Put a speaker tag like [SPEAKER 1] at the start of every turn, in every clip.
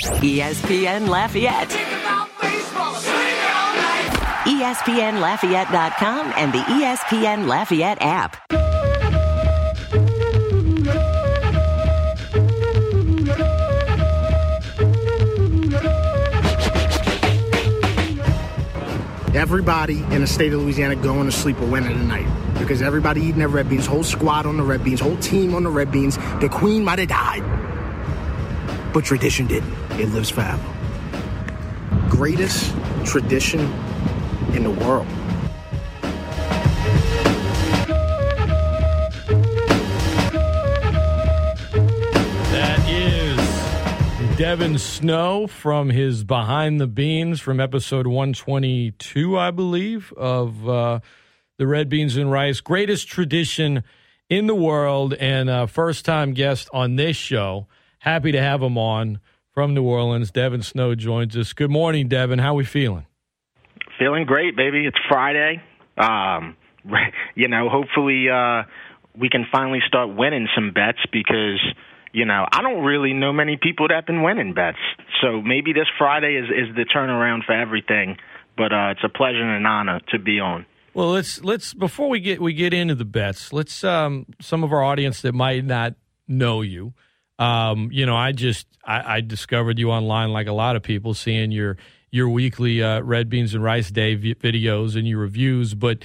[SPEAKER 1] ESPN Lafayette. ESPNLafayette.com and the ESPN Lafayette app.
[SPEAKER 2] Everybody in the state of Louisiana going to sleep a winner tonight because everybody eating their red beans, whole squad on the red beans, whole team on the red beans. The queen might have died, but tradition didn't. It lives forever. Greatest tradition in the world.
[SPEAKER 3] That is Devin Snow from his Behind the Beans from episode 122, I believe, of uh, the Red Beans and Rice. Greatest tradition in the world and uh, first time guest on this show. Happy to have him on from New Orleans. Devin Snow joins us. Good morning, Devin. How we feeling?
[SPEAKER 4] Feeling great, baby. It's Friday. Um, you know, hopefully uh, we can finally start winning some bets because you know I don't really know many people that have been winning bets. So maybe this Friday is is the turnaround for everything. But uh, it's a pleasure and an honor to be on.
[SPEAKER 3] Well, let's let's before we get we get into the bets, let's um, some of our audience that might not know you. Um, you know, I just I, I, discovered you online, like a lot of people, seeing your your weekly uh, red beans and rice day v- videos and your reviews. But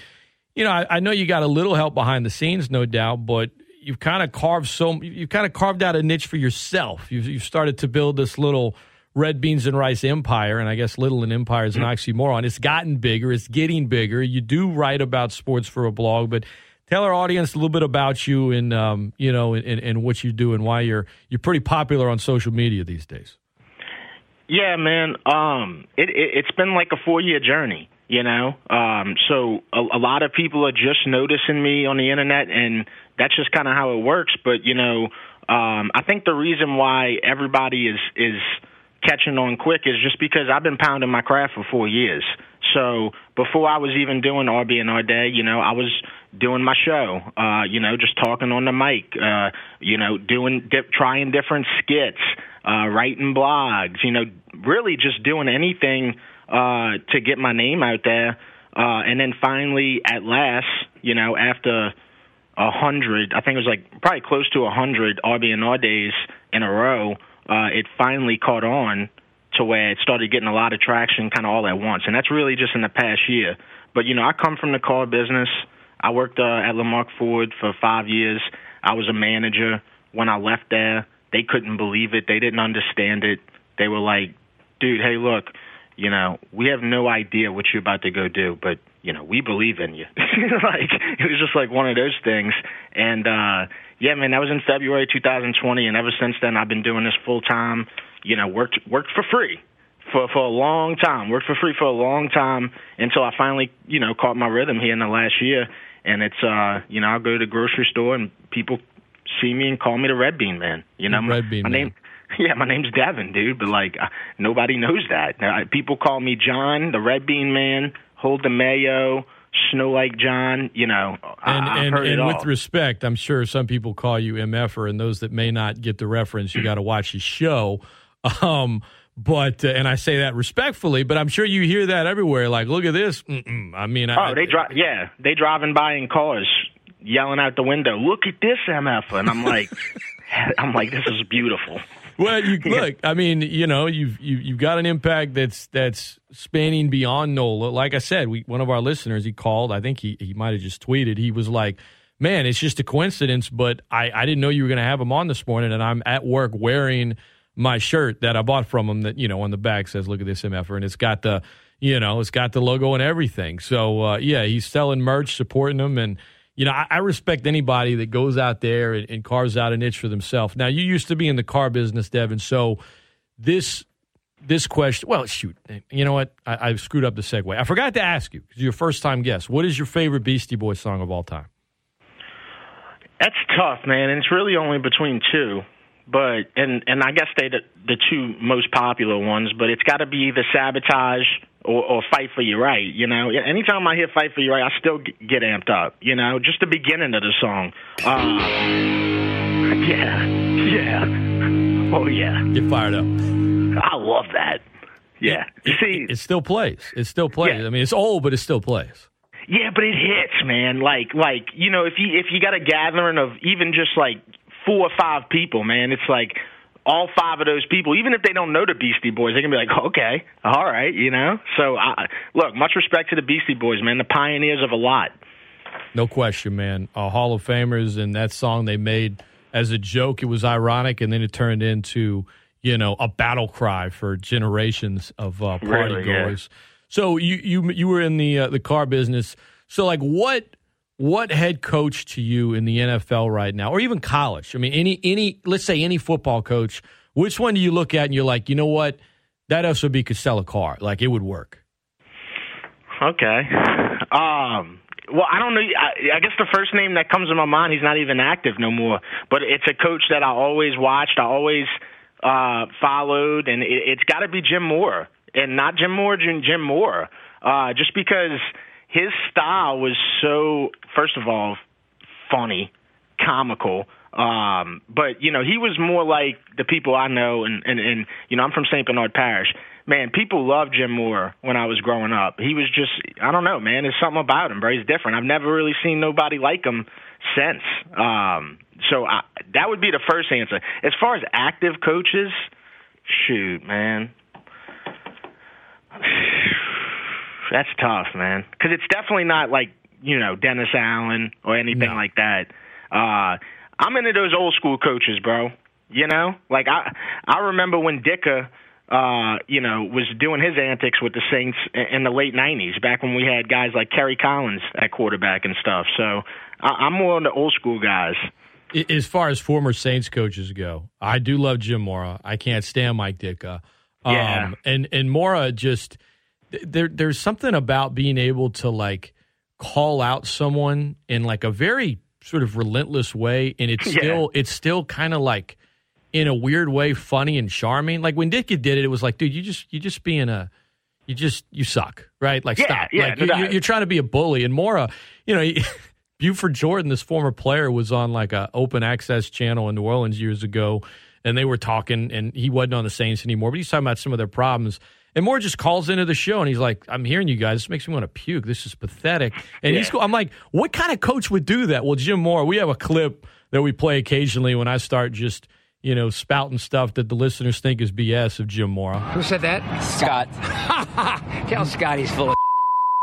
[SPEAKER 3] you know, I, I, know you got a little help behind the scenes, no doubt. But you've kind of carved so you've kind of carved out a niche for yourself. You've, you've started to build this little red beans and rice empire, and I guess little an empire is an oxymoron. It's gotten bigger. It's getting bigger. You do write about sports for a blog, but tell our audience a little bit about you and um, you know and, and, what you do and why you're you're pretty popular on social media these days.
[SPEAKER 4] Yeah, man. Um, it, it has been like a four year journey, you know. Um, so a, a lot of people are just noticing me on the internet, and that's just kind of how it works. But you know, um, I think the reason why everybody is is catching on quick is just because I've been pounding my craft for four years. So before I was even doing RB and R Day, you know, I was doing my show, uh, you know, just talking on the mic, uh, you know, doing di- trying different skits, uh, writing blogs, you know, really just doing anything uh, to get my name out there. Uh, and then finally, at last, you know, after a hundred, I think it was like probably close to a hundred RB and R days in a row, uh, it finally caught on to where it started getting a lot of traction kind of all at once. And that's really just in the past year. But, you know, I come from the car business. I worked uh, at Lamarque Ford for five years. I was a manager. When I left there, they couldn't believe it. They didn't understand it. They were like, dude, hey, look, you know, we have no idea what you're about to go do, but, you know, we believe in you. like, it was just like one of those things. And, uh, yeah, man, that was in February 2020. And ever since then, I've been doing this full time, you know, worked, worked for free for for a long time. Worked for free for a long time until I finally, you know, caught my rhythm here in the last year. And it's uh, you know, I'll go to the grocery store and people see me and call me the Red Bean Man. You know,
[SPEAKER 3] Red Bean
[SPEAKER 4] my
[SPEAKER 3] Man.
[SPEAKER 4] name. Yeah, my name's Devin, dude. But like, uh, nobody knows that. Uh, people call me John, the Red Bean Man. Hold the mayo. Snow like John, you know,
[SPEAKER 3] and
[SPEAKER 4] I,
[SPEAKER 3] and, and with
[SPEAKER 4] all.
[SPEAKER 3] respect, I'm sure some people call you MFer, and those that may not get the reference, you got to watch the show. Um, but uh, and I say that respectfully, but I'm sure you hear that everywhere. Like, look at this. Mm-mm. I mean,
[SPEAKER 4] oh,
[SPEAKER 3] I,
[SPEAKER 4] they drive. Yeah, they driving by in cars, yelling out the window, "Look at this MF!" And I'm like, I'm like, this is beautiful.
[SPEAKER 3] Well, you look. I mean, you know, you've you, you've got an impact that's that's spanning beyond NOLA. Like I said, we one of our listeners he called. I think he he might have just tweeted. He was like, "Man, it's just a coincidence, but I I didn't know you were going to have him on this morning, and I'm at work wearing." My shirt that I bought from him that, you know, on the back says, look at this MFer. And it's got the, you know, it's got the logo and everything. So, uh, yeah, he's selling merch, supporting them. And, you know, I, I respect anybody that goes out there and, and, carves out a niche for themselves. Now, you used to be in the car business, Devin. So this, this question, well, shoot, you know what? I, I screwed up the segue. I forgot to ask you, because you're a first time guest. What is your favorite Beastie Boys song of all time?
[SPEAKER 4] That's tough, man. And it's really only between two but and and I guess they the, the two most popular ones, but it's got to be the sabotage or, or fight for your right. You know, anytime I hear fight for your right, I still get amped up. You know, just the beginning of the song. Uh, yeah, yeah, oh yeah.
[SPEAKER 3] Get fired up.
[SPEAKER 4] I love that. Yeah.
[SPEAKER 3] It,
[SPEAKER 4] See,
[SPEAKER 3] it, it still plays. It still plays.
[SPEAKER 4] Yeah.
[SPEAKER 3] I mean, it's old, but it still plays.
[SPEAKER 4] Yeah, but it hits, man. Like like you know, if you if you got a gathering of even just like four or five people, man, it's like all five of those people, even if they don't know the Beastie Boys, they can be like, okay, all right, you know. So I, look, much respect to the Beastie Boys, man, the pioneers of a lot.
[SPEAKER 3] No question, man. Uh, Hall of Famers, and that song they made as a joke. It was ironic, and then it turned into you know a battle cry for generations of uh, party
[SPEAKER 4] Really, yeah.
[SPEAKER 3] goers. So you you you were in the uh, the car business. So like what what head coach to you in the NFL right now, or even college? I mean, any any let's say any football coach. Which one do you look at and you're like, you know what, that SOB could sell a car, like it would work.
[SPEAKER 4] Okay. Um. Well, I don't know. I, I guess the first name that comes to my mind, he's not even active no more. But it's a coach that I always watched. I always uh, followed, and it, it's got to be Jim Mora, and not Jim Mora, Jim Mora. Uh, just because his style was so, first of all, funny, comical. Um, but you know, he was more like the people I know, and and, and you know, I'm from St. Bernard Parish. Man, people loved Jim Mora when I was growing up. He was just, I don't know, man. There's something about him, bro. He's different. I've never really seen nobody like him since. Um, so I, that would be the first answer. As far as active coaches, shoot, man. That's tough, man. Because it's definitely not like you know Dennis Allen or anything
[SPEAKER 3] No.
[SPEAKER 4] like that. Uh, I'm into those old school coaches, bro. You know, like I I remember when Ditka, uh, you know, was doing his antics with the Saints in the late '90s, back when we had guys like Kerry Collins at quarterback and stuff. So I, I'm more the old school guys.
[SPEAKER 3] As far as former Saints coaches go, I do love Jim Mora. I can't stand Mike Ditka. Um,
[SPEAKER 4] Yeah.
[SPEAKER 3] and and Mora just there. There's something about being able to like call out someone in like a very sort of relentless way, and it's
[SPEAKER 4] Yeah.
[SPEAKER 3] still it's still kind of like in a weird way funny and charming. Like when Ditka did it, it was like, dude, you just you just being a you just you suck, right? Like
[SPEAKER 4] Yeah,
[SPEAKER 3] stop.
[SPEAKER 4] yeah,
[SPEAKER 3] like
[SPEAKER 4] no
[SPEAKER 3] you, you're trying to be a bully. And Mora, you know, Buford Jordan, this former player, was on like a open access channel in New Orleans years ago, and they were talking, and he wasn't on the Saints anymore, but he's talking about some of their problems. And Mora just calls into the show, and he's like, "I'm hearing you guys. This makes me want to puke. This is pathetic." And he's,
[SPEAKER 4] Yeah.
[SPEAKER 3] I'm like, "What kind of coach would do that?" Well, Jim Mora. We have a clip that we play occasionally when I start just. You know, spouting stuff that the listeners think is BS of Jim Mora.
[SPEAKER 5] Who said that?
[SPEAKER 6] Scott.
[SPEAKER 5] Tell Scott he's full of.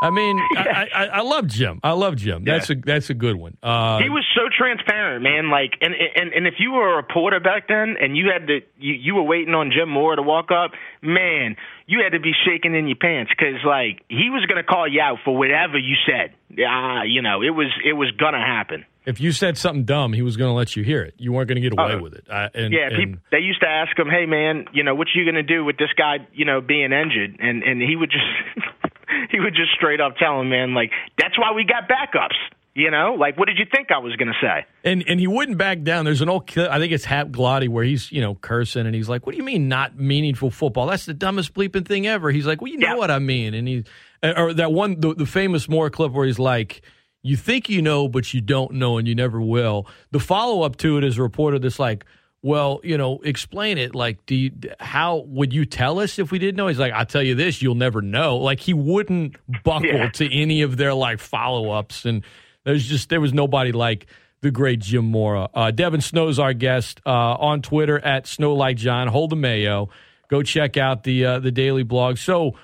[SPEAKER 3] I mean, I, I, I love Jim. I love Jim. That's a that's a good one. Uh,
[SPEAKER 4] he was so transparent, man. Like, and and and if you were a reporter back then, and you had to, you you were waiting on Jim Mora to walk up, man, you had to be shaking in your pants because like he was gonna call you out for whatever you said. Ah, you know, it was it was gonna happen.
[SPEAKER 3] If you said something dumb, he was going to let you hear it. You weren't going to get away
[SPEAKER 4] Uh,
[SPEAKER 3] with it. Uh, and,
[SPEAKER 4] Yeah,
[SPEAKER 3] and-
[SPEAKER 4] people, they used to ask him, "Hey, man, you know, what you gonna do with this guy, you know, being injured?" And and he would just he would just straight up tell him, man, like that's why we got backups. You know, like what did you think I was gonna say?
[SPEAKER 3] And and he wouldn't back down. There's an old I think it's Hap Glotty where he's, you know, cursing and he's like, What do you mean not meaningful football? That's the dumbest bleeping thing ever. He's like, Well, you know
[SPEAKER 4] Yeah.
[SPEAKER 3] what I mean. And he or that one the, the famous Mora clip where he's like, You think you know, but you don't know and you never will. The follow up to it is a reporter that's like well, you know, explain it. Like, do you, how would you tell us if we didn't know? He's like, I'll tell you this, you'll never know. Like, he wouldn't buckle
[SPEAKER 4] Yeah.
[SPEAKER 3] to any of their like follow ups, and there's just there was nobody like the great Jim Mora. Uh, Devin Snow's our guest uh, on Twitter at Snow Like John. Hold the mayo. Go check out the uh, the daily blog. So,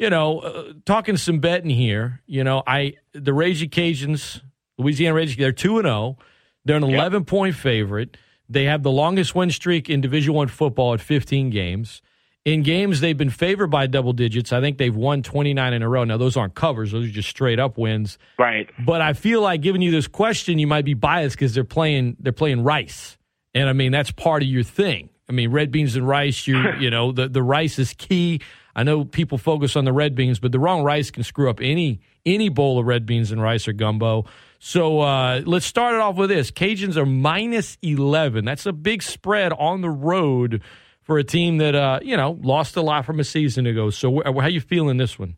[SPEAKER 3] you know, uh, talking some betting here. You know, I the Ragin' Cajuns, Louisiana Rage, they're two and zero. They're an eleven point favorite. They have the longest win streak in Division One football at 15 games. In games they've been favored by double digits. I think they've won 29 in a row. Now those aren't covers; those are just straight up wins.
[SPEAKER 4] Right.
[SPEAKER 3] But I feel like giving you this question, you might be biased because they're playing they're playing rice, and I mean that's part of your thing. I mean red beans and rice. You you know the the rice is key. I know people focus on the red beans, but the wrong rice can screw up any any bowl of red beans and rice or gumbo. So uh, let's start it off with this: Cajuns are minus eleven. That's a big spread on the road for a team that uh, you know lost a lot from a season ago. So wh- how you feeling this one?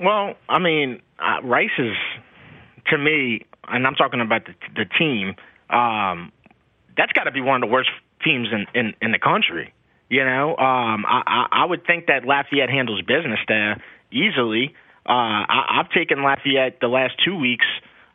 [SPEAKER 4] Well, I mean, uh, Rice is to me, and I'm talking about the, the team. Um, that's got to be one of the worst teams in, in in the country. You know, um, I, I, would think that Lafayette handles business there easily. Uh, I, I've taken Lafayette the last two weeks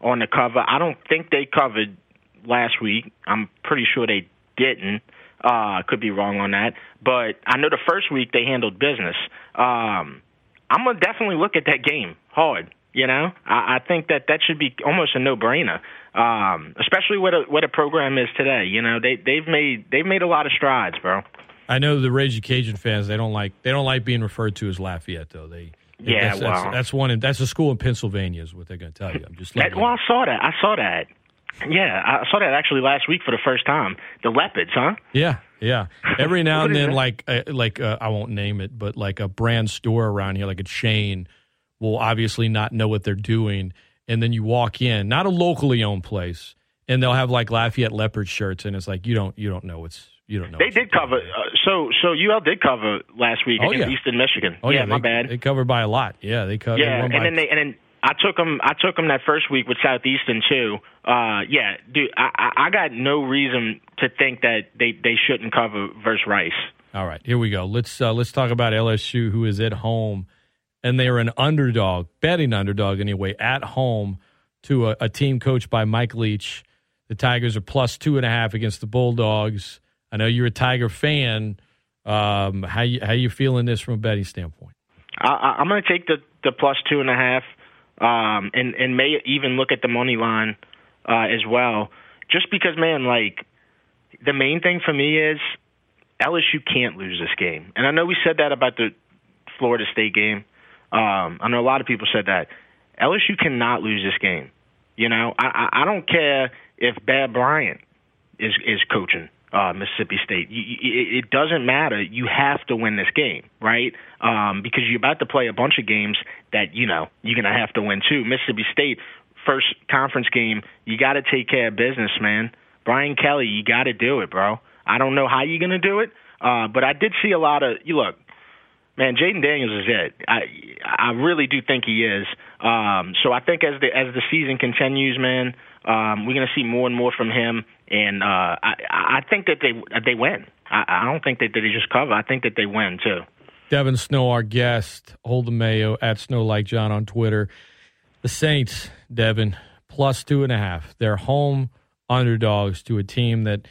[SPEAKER 4] on the cover. I don't think they covered last week. I'm pretty sure they didn't. Uh, could be wrong on that, but I know the first week they handled business. Um, I'm gonna definitely look at that game hard. You know, I, I think that that should be almost a no-brainer, um, especially what a, what a program is today. You know, they they've made they've made a lot of strides, bro.
[SPEAKER 3] I know the Raging Cajun fans they don't like they don't like being referred to as Lafayette though. They
[SPEAKER 4] yeah,
[SPEAKER 3] that's,
[SPEAKER 4] well,
[SPEAKER 3] that's, that's one. In, that's a school in Pennsylvania is what they're going to tell you. I'm just
[SPEAKER 4] that, well, I saw that. I saw that. Yeah, I saw that actually last week for the first time. The leopards, huh?
[SPEAKER 3] Yeah, yeah. Every now and then, like uh, like uh, I won't name it, but like a brand store around here, like a chain, will obviously not know what they're doing, and then you walk in, not a locally owned place, and they'll have like Lafayette leopard shirts, and it's like you don't you don't know what's you don't know.
[SPEAKER 4] They did cover. Uh, so so UL did cover last week
[SPEAKER 3] Oh,
[SPEAKER 4] against
[SPEAKER 3] yeah.
[SPEAKER 4] Eastern Michigan.
[SPEAKER 3] Oh yeah,
[SPEAKER 4] my
[SPEAKER 3] they,
[SPEAKER 4] bad.
[SPEAKER 3] They covered by a lot. Yeah, they covered.
[SPEAKER 4] yeah, and
[SPEAKER 3] by-
[SPEAKER 4] then they and then I took them. I took them that first week with Southeastern too. Uh, yeah, dude, I, I I got no reason to think that they they shouldn't cover versus Rice.
[SPEAKER 3] All right, here we go. Let's uh, let's talk about LSU, who is at home, and they are an underdog, betting underdog anyway, at home to a, a team coached by Mike Leach. The Tigers are plus two and a half against the Bulldogs. I know you're a Tiger fan. Um, how you how you feeling this from a betting standpoint?
[SPEAKER 4] I, I'm going to take the the plus two and a half, um, and and may even look at the money line uh, as well, just because, man, like the main thing for me is LSU can't lose this game, and I know we said that about the Florida State game. Um, I know a lot of people said that LSU cannot lose this game. You know, I, I, I don't care if Bear Bryant is is coaching uh, Mississippi State. You, you, it doesn't matter. You have to win this game, right? Um, because you're about to play a bunch of games that you know you're gonna have to win too. Mississippi State first conference game, you got to take care of business, man. Brian Kelly, you got to do it, bro. I don't know how you're gonna do it, uh, but I did see a lot of. You look, man, Jayden Daniels is it. I I really do think he is. Um, so I think as the as the season continues, man, um, we're gonna see more and more from him, and uh, I I think that they they win. I, I don't think that they just cover. I think that they win too.
[SPEAKER 3] Devin Snow, our guest, hold the mayo at Snow Like John on Twitter. The Saints, Devin, plus two and a half. They're home underdogs to a team that,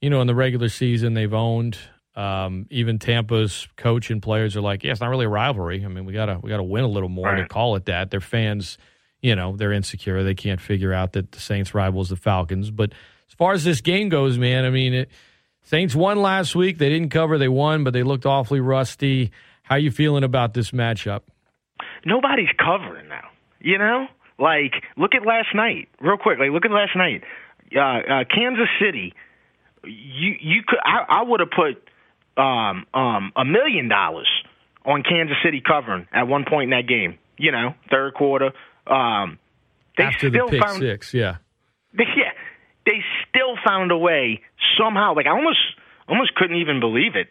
[SPEAKER 3] you know, in the regular season they've owned. Um, even Tampa's coach and players are like, yeah, it's not really a rivalry. I mean, we gotta we gotta win a little more to call it that. Their fans, you know, they're insecure. They can't figure out that the Saints rivals the Falcons. But as far as this game goes, man, I mean, it, Saints won last week. They didn't cover. They won, but they looked awfully rusty. How you feeling about this matchup?
[SPEAKER 4] nobody's covering now. You know, like look at last night, real quick. Like look at last night, uh, uh, Kansas City. You you could I, I would have put um um a million dollars on Kansas City covering at one point in that game. You know, third quarter. Um, they
[SPEAKER 3] After the pick
[SPEAKER 4] found
[SPEAKER 3] six, yeah.
[SPEAKER 4] they, yeah, they still found a way somehow. Like I almost almost couldn't even believe it.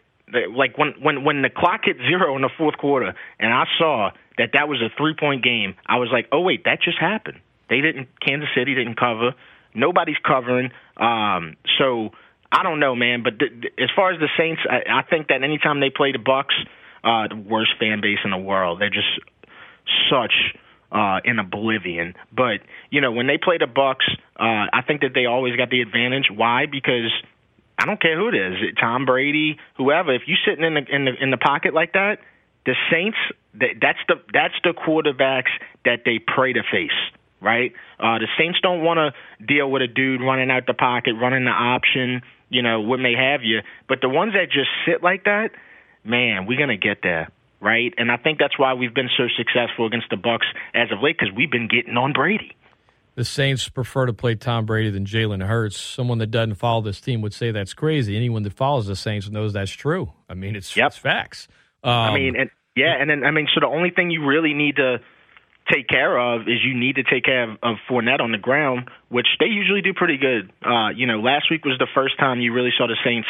[SPEAKER 4] Like when when when the clock hit zero in the fourth quarter, and I saw that that was a three point game, I was like, oh wait, that just happened. They didn't. Kansas City didn't cover. Nobody's covering. Um, so I don't know, man. But th- th- as far as the Saints, I, I think that anytime they play the Bucs, uh, the worst fan base in the world. They're just such uh, in oblivion. But you know, when they play the Bucs, uh, I think that they always got the advantage. Why? Because I don't care who it is, Tom Brady, whoever. If you're sitting in the in the in the pocket like that, the Saints, that- that's the that's the quarterbacks that they pray to face. Right? Uh, the Saints don't want to deal with a dude running out the pocket, running the option, you know, what may have you. But the ones that just sit like that, man, we're gonna get there, right? And I think that's why we've been so successful against the Bucs as of late because we've been getting on Brady.
[SPEAKER 3] The Saints prefer to play Tom Brady than Jalen Hurts. Someone that doesn't follow this team would say that's crazy. Anyone that follows the Saints knows that's true. I mean, it's,
[SPEAKER 4] Yep.
[SPEAKER 3] it's facts. Um,
[SPEAKER 4] I mean, and yeah, and then I mean, so the only thing you really need to take care of is you need to take care of, of Fournette on the ground, which they usually do pretty good. Uh, you know, last week was the first time you really saw the Saints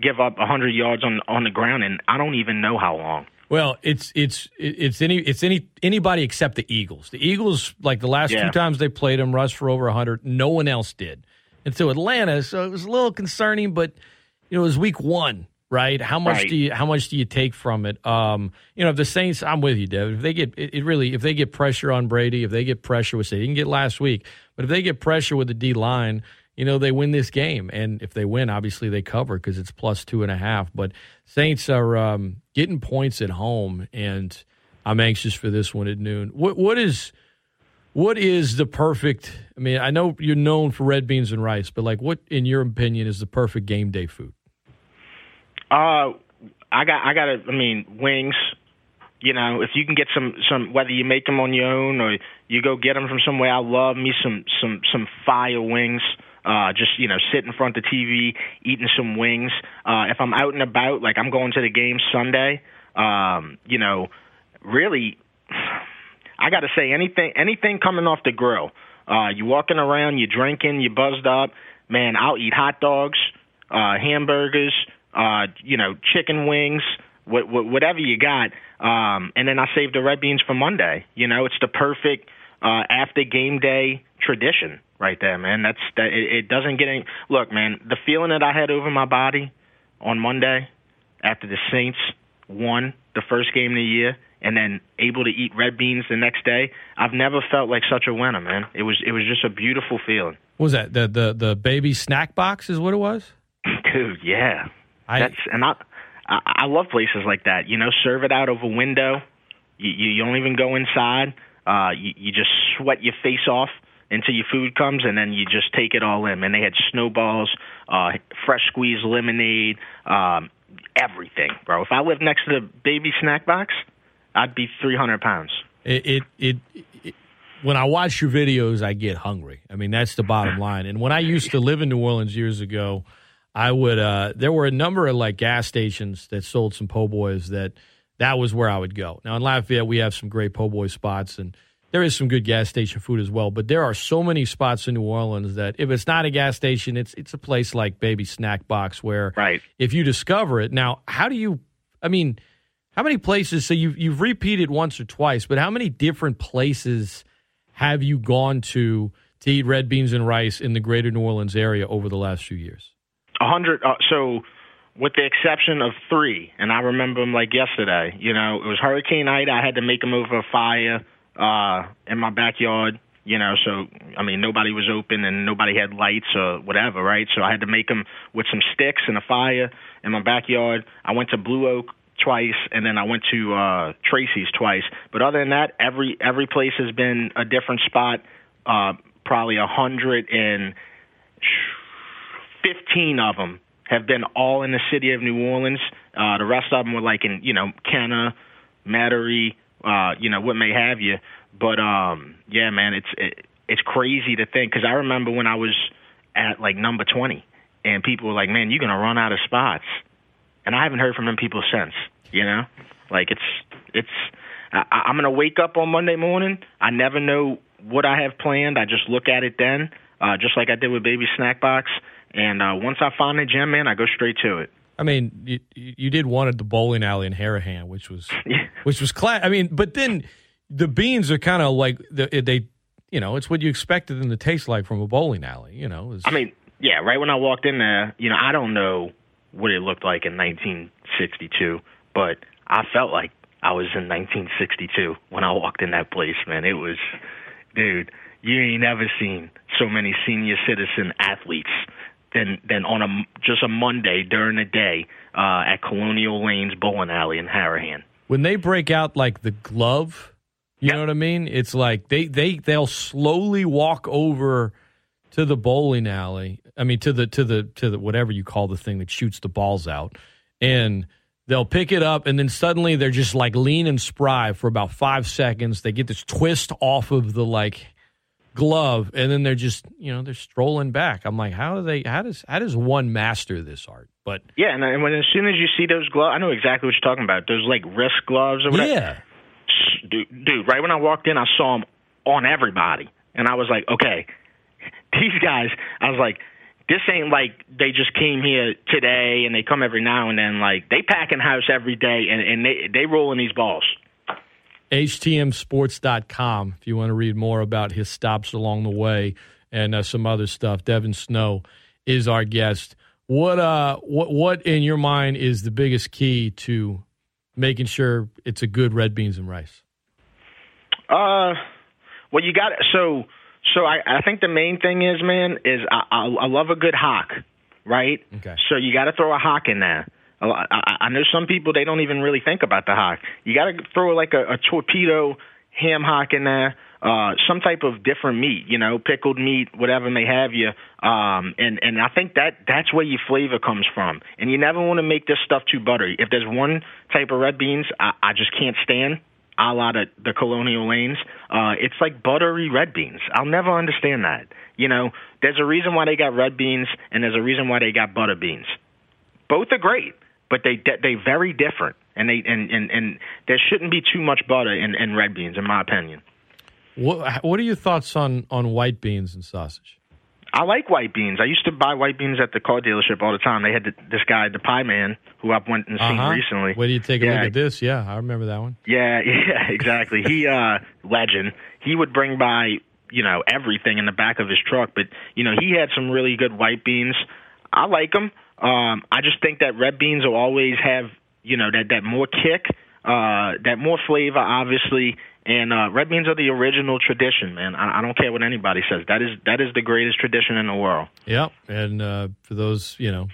[SPEAKER 4] give up 100 yards on on the ground, and I don't even know how long.
[SPEAKER 3] Well, it's it's it's any it's any anybody except the Eagles. The Eagles, like the last
[SPEAKER 4] Yeah.
[SPEAKER 3] two times they played them, rushed for over hundred. No one else did, and so Atlanta. So it was a little concerning, but you know, it was week one. right? How much
[SPEAKER 4] Right.
[SPEAKER 3] do you how much do you take from it? Um, you know, if the Saints, I'm with you, Dev. If they get it, it really, if they get pressure on Brady, if they get pressure, which they didn't get last week, but if they get pressure with the D line, you know, they win this game, and if they win, obviously they cover because it's plus two and a half. But Saints are um, getting points at home, and I'm anxious for this one at noon. What what is what is the perfect? I mean, I know you're known for red beans and rice, but like, what in your opinion is the perfect game day food?
[SPEAKER 4] Uh, I got, I got to. I mean, wings. You know, if you can get some, some whether you make them on your own or you go get them from somewhere. I love me some, some, some fire wings. Uh, just you know, sit in front of the TV, eating some wings. Uh, if I'm out and about, like I'm going to the game Sunday. Um, you know, really, I got to say anything, anything coming off the grill. Uh, you walking around, you drinking, you buzzed up. Man, I'll eat hot dogs, uh, hamburgers, uh, you know, chicken wings, wh- wh- whatever you got. Um, and then I save the red beans for Monday. You know, it's the perfect uh, after game day tradition right there, man. That's that. It, it doesn't get any. Look, man, the feeling that I had over my body on Monday after the Saints won the first game of the year and then able to eat red beans the next day, I've never felt like such a winner, man. It was it was just a beautiful feeling.
[SPEAKER 3] What was that the the the baby snack box? Is what it was.
[SPEAKER 4] Dude, yeah.
[SPEAKER 3] I
[SPEAKER 4] That's and I, I I love places like that. You know, serve it out of a window. You you, you don't even go inside. Uh, you you just sweat your face off until your food comes, and then you just take it all in. And they had snowballs, uh, fresh squeezed lemonade, um, everything, bro. If I lived next to the baby snack box, I'd be three hundred pounds.
[SPEAKER 3] it, it, it, it when I watch your videos, I get hungry. I mean, that's the bottom line. And when I used to live in New Orleans years ago, I would. Uh, there were a number of like gas stations that sold some po' boys. That that was where I would go. Now in Lafayette, we have some great po' boy spots, and there is some good gas station food as well. But there are so many spots in New Orleans that if it's not a gas station, it's it's a place like Baby Snack Box where
[SPEAKER 4] Right.
[SPEAKER 3] if you discover it. Now, how do you? I mean, how many places? So you've you've repeated once or twice, but how many different places have you gone to to eat red beans and rice in the greater New Orleans area over the last few years?
[SPEAKER 4] A hundred. Uh, so, with the exception of three, and I remember them like yesterday. You know, it was Hurricane Ida. I had to make them over a fire uh, in my backyard. You know, so I mean, nobody was open and nobody had lights or whatever, right? So I had to make them with some sticks and a fire in my backyard. I went to Blue Oak twice, and then I went to uh, Tracy's twice. But other than that, every every place has been a different spot. Uh, probably a hundred and 15 of them have been all in the city of New Orleans. Uh, the rest of them were like in, you know, Kenner, Metairie, uh, you know, what may have you. But um, yeah, man, it's it, it's crazy to think because I remember when I was at like number 20, and people were like, "Man, you're gonna run out of spots," and I haven't heard from them people since. You know, like it's it's. I, I'm gonna wake up on Monday morning. I never know what I have planned. I just look at it then, uh, just like I did with Baby Snack Box. And uh, once I find the gem, man, I go straight to it.
[SPEAKER 3] I mean, you, you did one at the bowling alley in Harahan, which was which was class. I mean, but then the beans are kind of like the, eh, they, you know, it's what you expected them to taste like from a bowling alley. You know, It's-
[SPEAKER 4] I mean, yeah, right when I walked in there, you know, I don't know what it looked like in 1962, but I felt like I was in 1962 when I walked in that place, man. It was, dude, you ain't never seen so many senior citizen athletes than than on a just a Monday during the day uh, at Colonial Lanes Bowling Alley in Harahan.
[SPEAKER 3] when they break out like the glove, you know what I mean? It's like they they they'll slowly walk over to the bowling alley. I mean to the to the to the whatever you call the thing that shoots the balls out, and they'll pick it up, and then suddenly they're just like lean and spry for about five seconds. They get this twist off of the like glove, and then they're just you know they're strolling back. I'm like, how do they? How does how does one master this art? But
[SPEAKER 4] Yeah, and, and when as soon as you see those gloves, I know exactly what you're talking about. Those like wrist gloves or whatever.
[SPEAKER 3] yeah.
[SPEAKER 4] dude, dude, right when I walked in, I saw them on everybody, and I was like, okay, these guys. I was like, this ain't like they just came here today and they come every now and then. Like they packing house every day and, and they they rolling these balls.
[SPEAKER 3] htmsports.com if you want to read more about his stops along the way and uh, some other stuff. Devin Snow is our guest. What uh what what in your mind is the biggest key to making sure it's a good red beans and rice?
[SPEAKER 4] Uh, well, you got so so. I I think the main thing is, man, is I I, I love a good hock, right?
[SPEAKER 3] Okay.
[SPEAKER 4] So you got to throw a hock in there. Lot- I, I know some people they don't even really think about the hock. You got to throw like a, a torpedo ham hock in there, uh, some type of different meat, you know, pickled meat, whatever may have you. Um, and and I think that that's where your flavor comes from. And you never want to make this stuff too buttery. If there's one type of red beans I, I just can't stand, a la the, the colonial lanes. Uh, it's like buttery red beans. I'll never understand that. You know, there's a reason why they got red beans, and there's a reason why they got butter beans. Both are great, but they they very different, and they and and, and there shouldn't be too much butter in, in red beans, in my opinion.
[SPEAKER 3] What what are your thoughts on on white beans and sausage?
[SPEAKER 4] I like white beans. I used to buy white beans at the car dealership all the time. They had the, this guy, the Pie Man, who I went and seen
[SPEAKER 3] Uh-huh.
[SPEAKER 4] recently.
[SPEAKER 3] Wait do you take a
[SPEAKER 4] Yeah.
[SPEAKER 3] look at this? Yeah, I remember that one.
[SPEAKER 4] Yeah, yeah, exactly. He uh legend. He would bring by, you know, everything in the back of his truck, but you know, he had some really good white beans. I like them. Um I just think that red beans will always have, you know, that that more kick, uh that more flavor obviously. And uh red beans are the original tradition, man. I, I don't care what anybody says. That is that is the greatest tradition in the world.
[SPEAKER 3] Yep. And uh, for those, you know,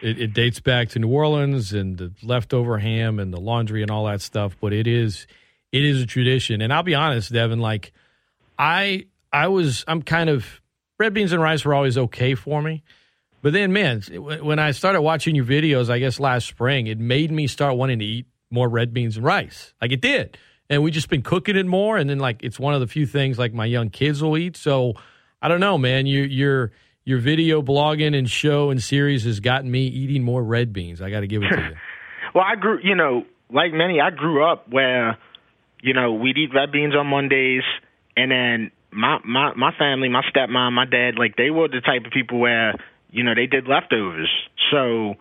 [SPEAKER 3] it, it dates back to New Orleans and the leftover ham and the laundry and all that stuff. But it is, it is a tradition. And I'll be honest, Devin, like I, I was, I'm kind of red beans and rice were always okay for me. But then, man, when I started watching your videos, I guess last spring, it made me start wanting to eat more red beans and rice. Like it did. And we just been cooking it more. And then, like, it's one of the few things like my young kids will eat. So I don't know, man. You, your your video blogging and show and series has gotten me eating more red beans. I got to give it to you.
[SPEAKER 4] Well, I grew, you know, like many, I grew up where, you know, we'd eat red beans on Mondays, and then my my my family, my stepmom, my dad, like they were the type of people where, you know, they did leftovers. So,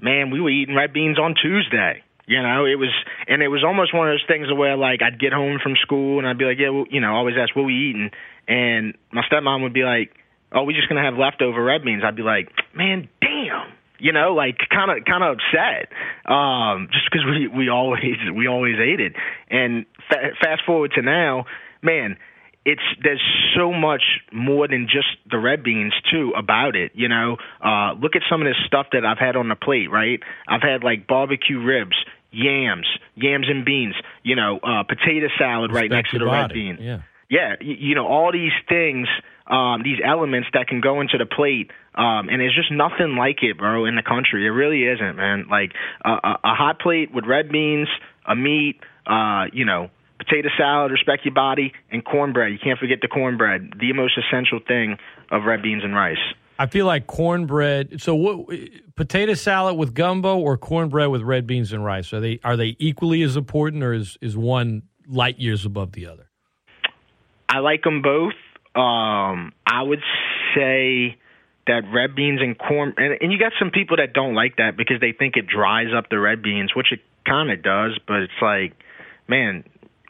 [SPEAKER 4] man, we were eating red beans on Tuesday. You know, it was, and it was almost one of those things where, like, I'd get home from school and I'd be like, yeah, well, you know, always ask what we eating, and my stepmom would be like, oh, we're just gonna have leftover red beans. I'd be like, man, damn you know, like kind of kind of upset, um, just because we we always we always ate it. And fa- fast forward to now, man, it's there's so much more than just the red beans too about it. You know, uh, look at some of this stuff that I've had on the plate. Right, I've had like barbecue ribs. Yams, yams and beans, you know, uh, potato salad right next to the red
[SPEAKER 3] body.
[SPEAKER 4] bean
[SPEAKER 3] Yeah.
[SPEAKER 4] yeah, y- you know, all these things, um, these elements that can go into the plate, um, and there's just nothing like it, bro, in the country. It really isn't, man. Like uh, a, a hot plate with red beans, a meat, uh, you know, potato salad, respect your body, and cornbread. You can't forget the cornbread, the most essential thing of red beans and rice.
[SPEAKER 3] I feel like cornbread. So, what potato salad with gumbo or cornbread with red beans and rice? Are they are they equally as important, or is is one light years above the other?
[SPEAKER 4] I like them both. Um, I would say that red beans and corn, and, and you got some people that don't like that because they think it dries up the red beans, which it kind of does. But it's like, man,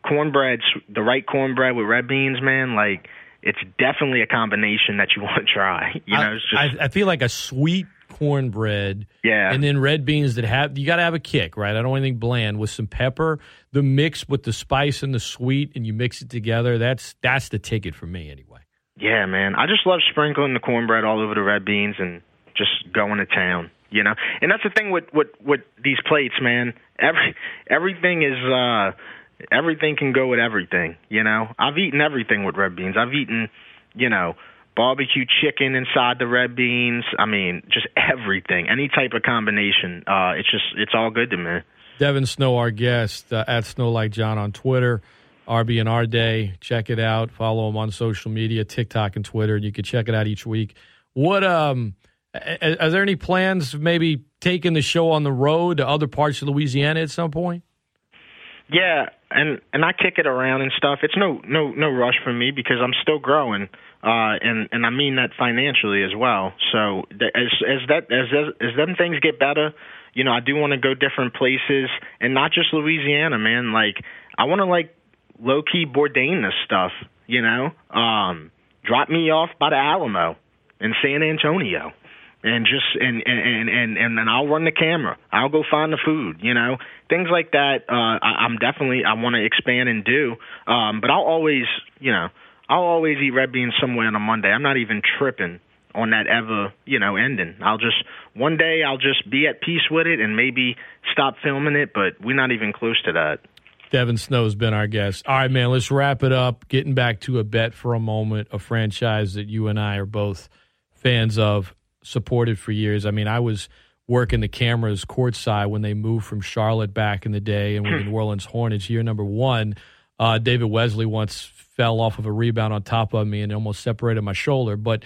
[SPEAKER 4] cornbread, the right cornbread with red beans, man, like it's definitely a combination that you want to try. You know,
[SPEAKER 3] I,
[SPEAKER 4] it's just
[SPEAKER 3] I, I feel like a sweet cornbread,
[SPEAKER 4] Yeah.
[SPEAKER 3] and then red beans that have you got to have a kick, right? I don't want anything bland with some pepper. The mix with the spice and the sweet, and you mix it together. That's that's the ticket for me, anyway.
[SPEAKER 4] Yeah, man. I just love sprinkling the cornbread all over the red beans and just going to town. You know, and that's the thing with with with these plates, man. Every everything is uh everything can go with everything. You know, I've eaten everything with red beans. I've eaten, you know, barbecue chicken inside the red beans. I mean, just everything, any type of combination. Uh, it's just it's all good to me.
[SPEAKER 3] Devin Snow, our guest uh, at Snow Like John on Twitter, RBNR Day. Check it out. Follow him on social media, TikTok and Twitter, and you can check it out each week. What um, are there any plans? Maybe taking the show on the road to other parts of Louisiana at some point.
[SPEAKER 4] Yeah, and and I kick it around and stuff. It's no no no rush for me because I'm still growing, uh, and and I mean that financially as well. So as as that as as, as them things get better, you know, I do want to go different places and not just Louisiana, man. Like I want to like low key Bourdain this stuff, you know. Um, drop me off by the Alamo in San Antonio. And just and and and and then I'll run the camera. I'll go find the food. You know, things like that. Uh, I, I'm definitely I want to expand and do. Um, but I'll always, you know, I'll always eat red beans somewhere on a Monday. I'm not even tripping on that ever, you know, ending. I'll just one day I'll just be at peace with it and maybe stop filming it. But we're not even close to that.
[SPEAKER 3] Devin Snow's been our guest. All right, man, let's wrap it up. Getting back to a bet for a moment, a franchise that you and I are both fans of supported for years. I mean, I was working the cameras courtside when they moved from Charlotte back in the day and with the New Orleans Hornets. Year number one, uh, David Wesley once fell off of a rebound on top of me and almost separated my shoulder. But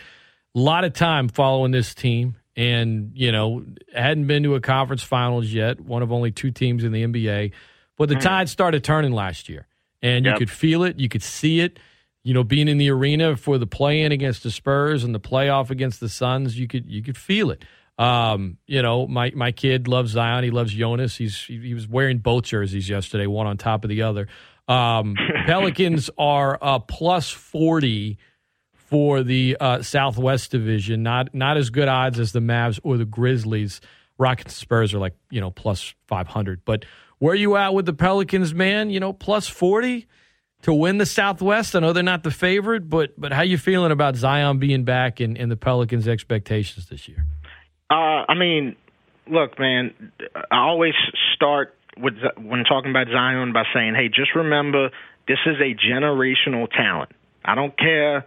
[SPEAKER 3] a lot of time following this team, and you know, hadn't been to a conference finals yet. One of only two teams in the NBA, but the tide started turning last year, and you
[SPEAKER 4] Yep.
[SPEAKER 3] could feel it, you could see it you know, being in the arena for the play-in against the Spurs and the playoff against the Suns, you could you could feel it. Um, you know, my my kid loves Zion. He loves Jonas. He's he, was wearing both jerseys yesterday, one on top of the other. Um, Pelicans are uh, plus forty for the uh, Southwest Division. Not not as good odds as the Mavs or the Grizzlies. Rockets and Spurs are like you know plus five hundred. But where are you at with the Pelicans, man? You know, plus forty to win the Southwest. I know they're not the favorite, but but how you feeling about Zion being back and, and the Pelicans' expectations this year?
[SPEAKER 4] Uh, I mean, look, man. I always start with when talking about Zion by saying, "Hey, just remember, this is a generational talent. I don't care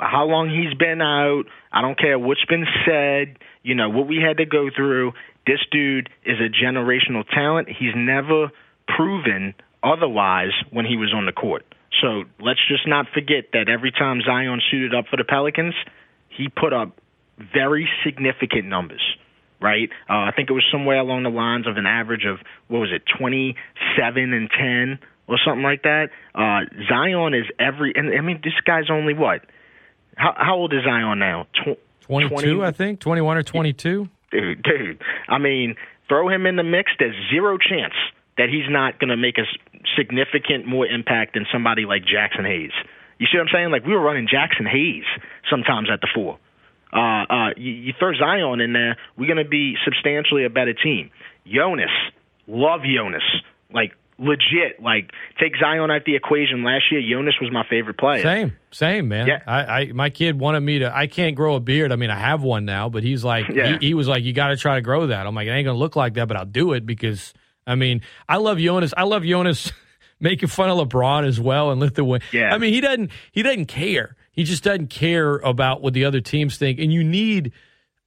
[SPEAKER 4] how long he's been out. I don't care what's been said. You know what we had to go through. This dude is a generational talent. He's never proven otherwise when he was on the court. So let's just not forget that every time Zion suited up for the Pelicans, he put up very significant numbers. Right, uh, I think it was somewhere along the lines of an average of what was it, twenty-seven and ten or something like that. Uh, Zion is every, and I mean, this guy's only what? How, how old is Zion now? Tw-
[SPEAKER 3] 22,
[SPEAKER 4] 20
[SPEAKER 3] I think, 21 or 22.
[SPEAKER 4] dude, dude. I mean, throw him in the mix. There's zero chance that he's not going to make a s- significant more impact than somebody like Jaxson Hayes. You see what I'm saying? Like we were running Jaxson Hayes sometimes at the four. Uh, uh, you, you throw Zion in there, we're going to be substantially a better team. Jonas, love Jonas, like legit. Like take Zion out the equation. Last year, Jonas was my favorite player.
[SPEAKER 3] Same, same, man.
[SPEAKER 4] Yeah.
[SPEAKER 3] I, I my kid wanted me to. I can't grow a beard. I mean, I have one now, but he's like,
[SPEAKER 4] Yeah.
[SPEAKER 3] he, he was like, you got to try to grow that. I'm like, it ain't gonna look like that, but I'll do it because I mean, I love Jonas. I love Jonas making fun of LeBron as well and Lithuania.
[SPEAKER 4] Yeah.
[SPEAKER 3] I mean, he doesn't he doesn't care. He just doesn't care about what the other teams think. And you need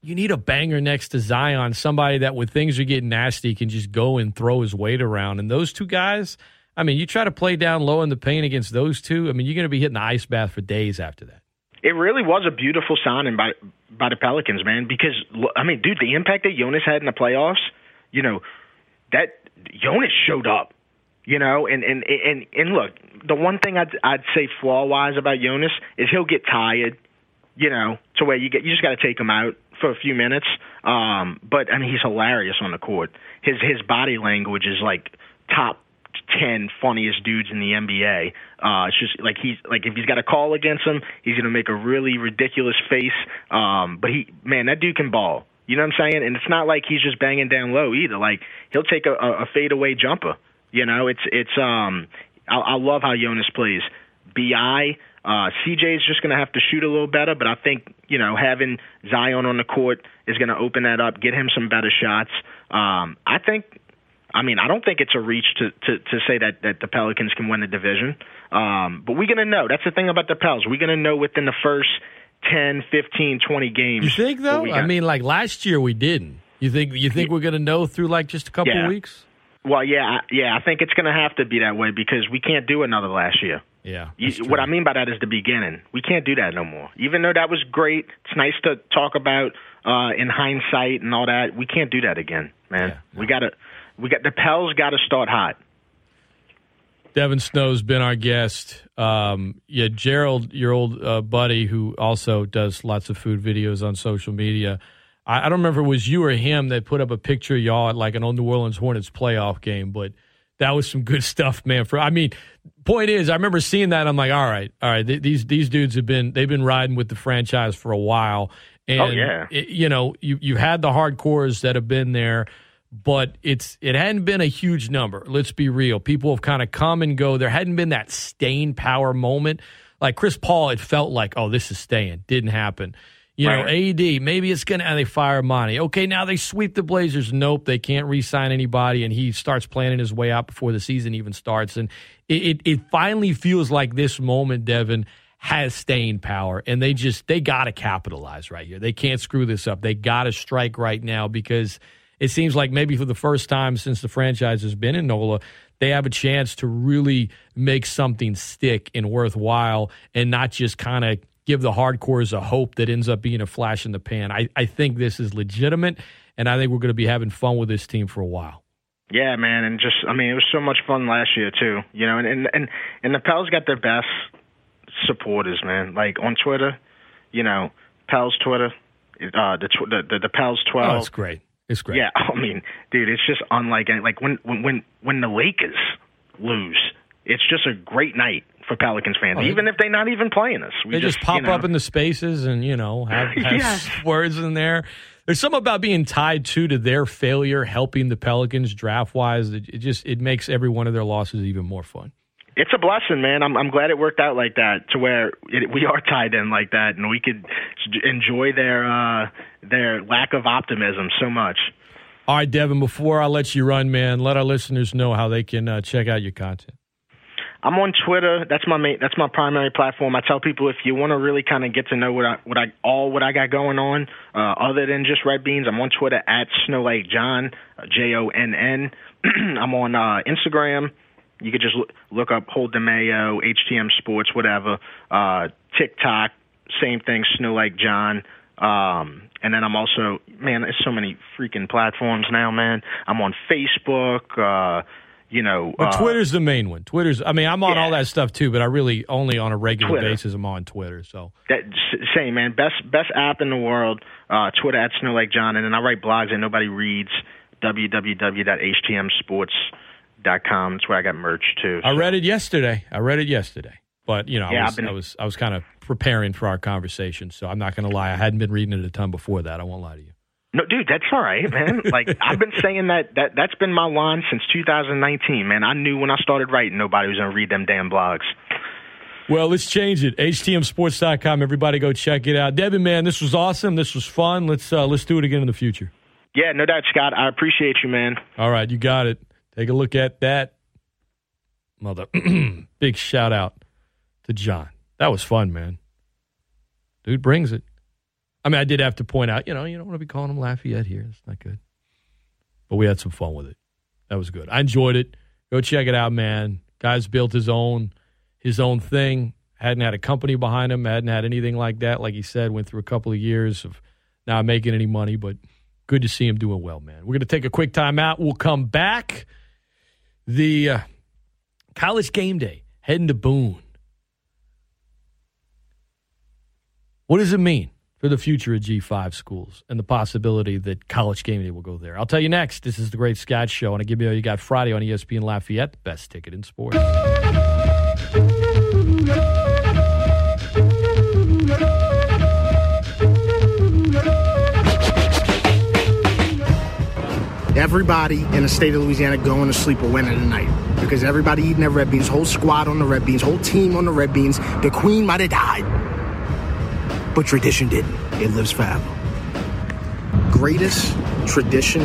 [SPEAKER 3] you need a banger next to Zion, somebody that when things are getting nasty can just go and throw his weight around. And those two guys, I mean, you try to play down low in the paint against those two. I mean, you're going to be hitting the ice bath for days after that.
[SPEAKER 4] It really was a beautiful signing by by the Pelicans, man. Because I mean, dude, the impact that Jonas had in the playoffs, you know, that Jonas showed up, you know, and and and and look, the one thing I'd I'd say flaw wise about Jonas is he'll get tired, you know, to where you get you just got to take him out for a few minutes. Um, but I mean, he's hilarious on the court. His his body language is like top ten funniest dudes in the NBA. Uh, it's just like he's like if he's got a call against him, he's gonna make a really ridiculous face. Um, but he, man, that dude can ball. You know what I'm saying? And it's not like he's just banging down low either. Like he'll take a, a, fadeaway jumper. You know, it's it's um, I, I love how Jonas plays. Bi. Uh, CJ is just going to have to shoot a little better, but I think you know having Zion on the court is going to open that up, get him some better shots. Um, I think I mean, I don't think it's a reach to, to, to say that, that the Pelicans can win the division. Um, but we're going to know. That's the thing about the Pels. We're going to know within the first 10, 15, 20 games.
[SPEAKER 3] You think though? I mean, like last year we didn't. You think you think we're going to know through like just a couple
[SPEAKER 4] Yeah.
[SPEAKER 3] weeks?
[SPEAKER 4] well, yeah, yeah, I think it's going to have to be that way because we can't do another last year.
[SPEAKER 3] Yeah.
[SPEAKER 4] You, what I mean by that is the beginning. We can't do that no more. Even though that was great, it's nice to talk about uh, in hindsight and all that. We can't do that again, man.
[SPEAKER 3] Yeah,
[SPEAKER 4] We got to. We got the Pels got to start hot.
[SPEAKER 3] Devin Snow's been our guest. Um, yeah, Gerald, your old uh, buddy, who also does lots of food videos on social media. I, I don't remember if it was you or him that put up a picture of y'all at like an old New Orleans Hornets playoff game, but that was some good stuff, man. For I mean, point is, I remember seeing that. I'm like, all right, all right, th- these these dudes have been they've been riding with the franchise for a while, And,
[SPEAKER 4] Oh, yeah.
[SPEAKER 3] it- you know, you you've had the hardcores that have been there, but it's it hadn't been a huge number. Let's be real. People have kind of come and go. There hadn't been that staying power moment. Like Chris Paul, it felt like, oh, this is staying. Didn't happen. You know, AD, maybe it's gonna and they fire Monty. Okay, now they sweep the Blazers. Nope, they can't re-sign anybody, and he starts planning his way out before the season even starts. And it, it, it finally feels like this moment, Devin, has staying power, and they just they gotta capitalize right here. They can't screw this up. They gotta strike right now because it seems like maybe for the first time since the franchise has been in NOLA, they have a chance to really make something stick and worthwhile and not just kind of give the hardcores a hope that ends up being a flash in the pan. I, I think this is legitimate, and I think we're going to be having fun with this team for a while.
[SPEAKER 4] Yeah, man, and just I mean, it was so much fun last year too. You know, and and and, and the Pels got their best supporters, man. Like on Twitter, you know, Pels Twitter, uh, the tw- the the, the Pels
[SPEAKER 3] Oh,
[SPEAKER 4] twelve.
[SPEAKER 3] it's great. It's great.
[SPEAKER 4] Yeah, I mean, dude, it's just unlike any, like when when when when the Lakers lose, it's just a great night for Pelicans fans,
[SPEAKER 3] Oh,
[SPEAKER 4] even if they're not even playing us. We
[SPEAKER 3] They just,
[SPEAKER 4] you
[SPEAKER 3] pop
[SPEAKER 4] know.
[SPEAKER 3] up in the spaces and you know have, have
[SPEAKER 4] Yes.
[SPEAKER 3] words in there. There's something about being tied to to their failure helping the Pelicans draft wise. It, it just it makes every one of their losses even more fun.
[SPEAKER 4] It's a blessing, man. I'm I'm glad it worked out like that to where it, we are tied in like that, and we could enjoy their uh, their lack of optimism so much.
[SPEAKER 3] All right, Devin. Before I let you run, man, let our listeners know how they can uh, check out your content.
[SPEAKER 4] I'm on Twitter. That's my main. That's my primary platform. I tell people if you want to really kind of get to know what I what I all what I got going on, uh, other than just Red Beans, I'm on Twitter at Snow Like Jonn, uh, J O N N. I'm on uh, Instagram. You could just look, look up Hold the Mayo, HTM Sports, whatever. Uh, TikTok, same thing, Snow Like Jonn. Um, and then I'm also, man, there's so many freaking platforms now, man. I'm on Facebook. Uh, you know,
[SPEAKER 3] But
[SPEAKER 4] uh,
[SPEAKER 3] Twitter's the main one. Twitter's. I mean, I'm on
[SPEAKER 4] Yeah.
[SPEAKER 3] all that stuff too, but I really only on a regular
[SPEAKER 4] Twitter.
[SPEAKER 3] basis. I'm on Twitter. So
[SPEAKER 4] That same man, best best app in the world. Uh, Twitter at Snow Like Jonn, and then I write blogs that nobody reads. www.htmsports.com. That's where I got merch too.
[SPEAKER 3] I read it yesterday. I read it yesterday, but you know, I
[SPEAKER 4] Yeah,
[SPEAKER 3] was
[SPEAKER 4] I've been-
[SPEAKER 3] I was I was kind of preparing for our conversation. So I'm not going to lie. I hadn't been reading it a ton before that. I won't lie to you.
[SPEAKER 4] No, dude, that's all right, man. like I've been saying that that that's been my line since 2019, man. I knew when I started writing, nobody was gonna read them damn blogs.
[SPEAKER 3] Well, let's change it. HTMsports.com. Everybody go check it out. Devin, man, this was awesome. This was fun. Let's uh, let's do it again in the future.
[SPEAKER 4] Yeah, no doubt, Scott. I appreciate you, man.
[SPEAKER 3] All right, you got it. Take a look at that. Mother, big shout out to John. That was fun, man. Dude brings it. I mean, I did have to point out, you know, you don't want to be calling him Lafayette here. It's not good. But we had some fun with it. That was good. I enjoyed it. Go check it out, man. Guy's built his own his own thing. Hadn't had a company behind him. Hadn't had anything like that. Like he said, went through a couple of years of not making any money, but good to see him doing well, man. We're going to take a quick time out. We'll come back. The uh, college game day heading to Boone. What does it mean for the future of G5 schools and the possibility that college game day will go there? I'll tell you next. This is the Great Scott Show, and I give you all you got Friday on ESPN Lafayette, the best ticket in sports.
[SPEAKER 2] Everybody in the state of Louisiana going to sleep a winner tonight because everybody eating their red beans, whole squad on the red beans, whole team on the red beans. The queen might have died, but tradition didn't. It lives forever. Greatest tradition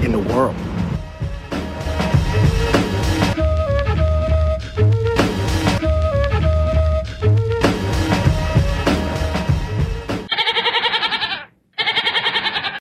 [SPEAKER 2] in the world.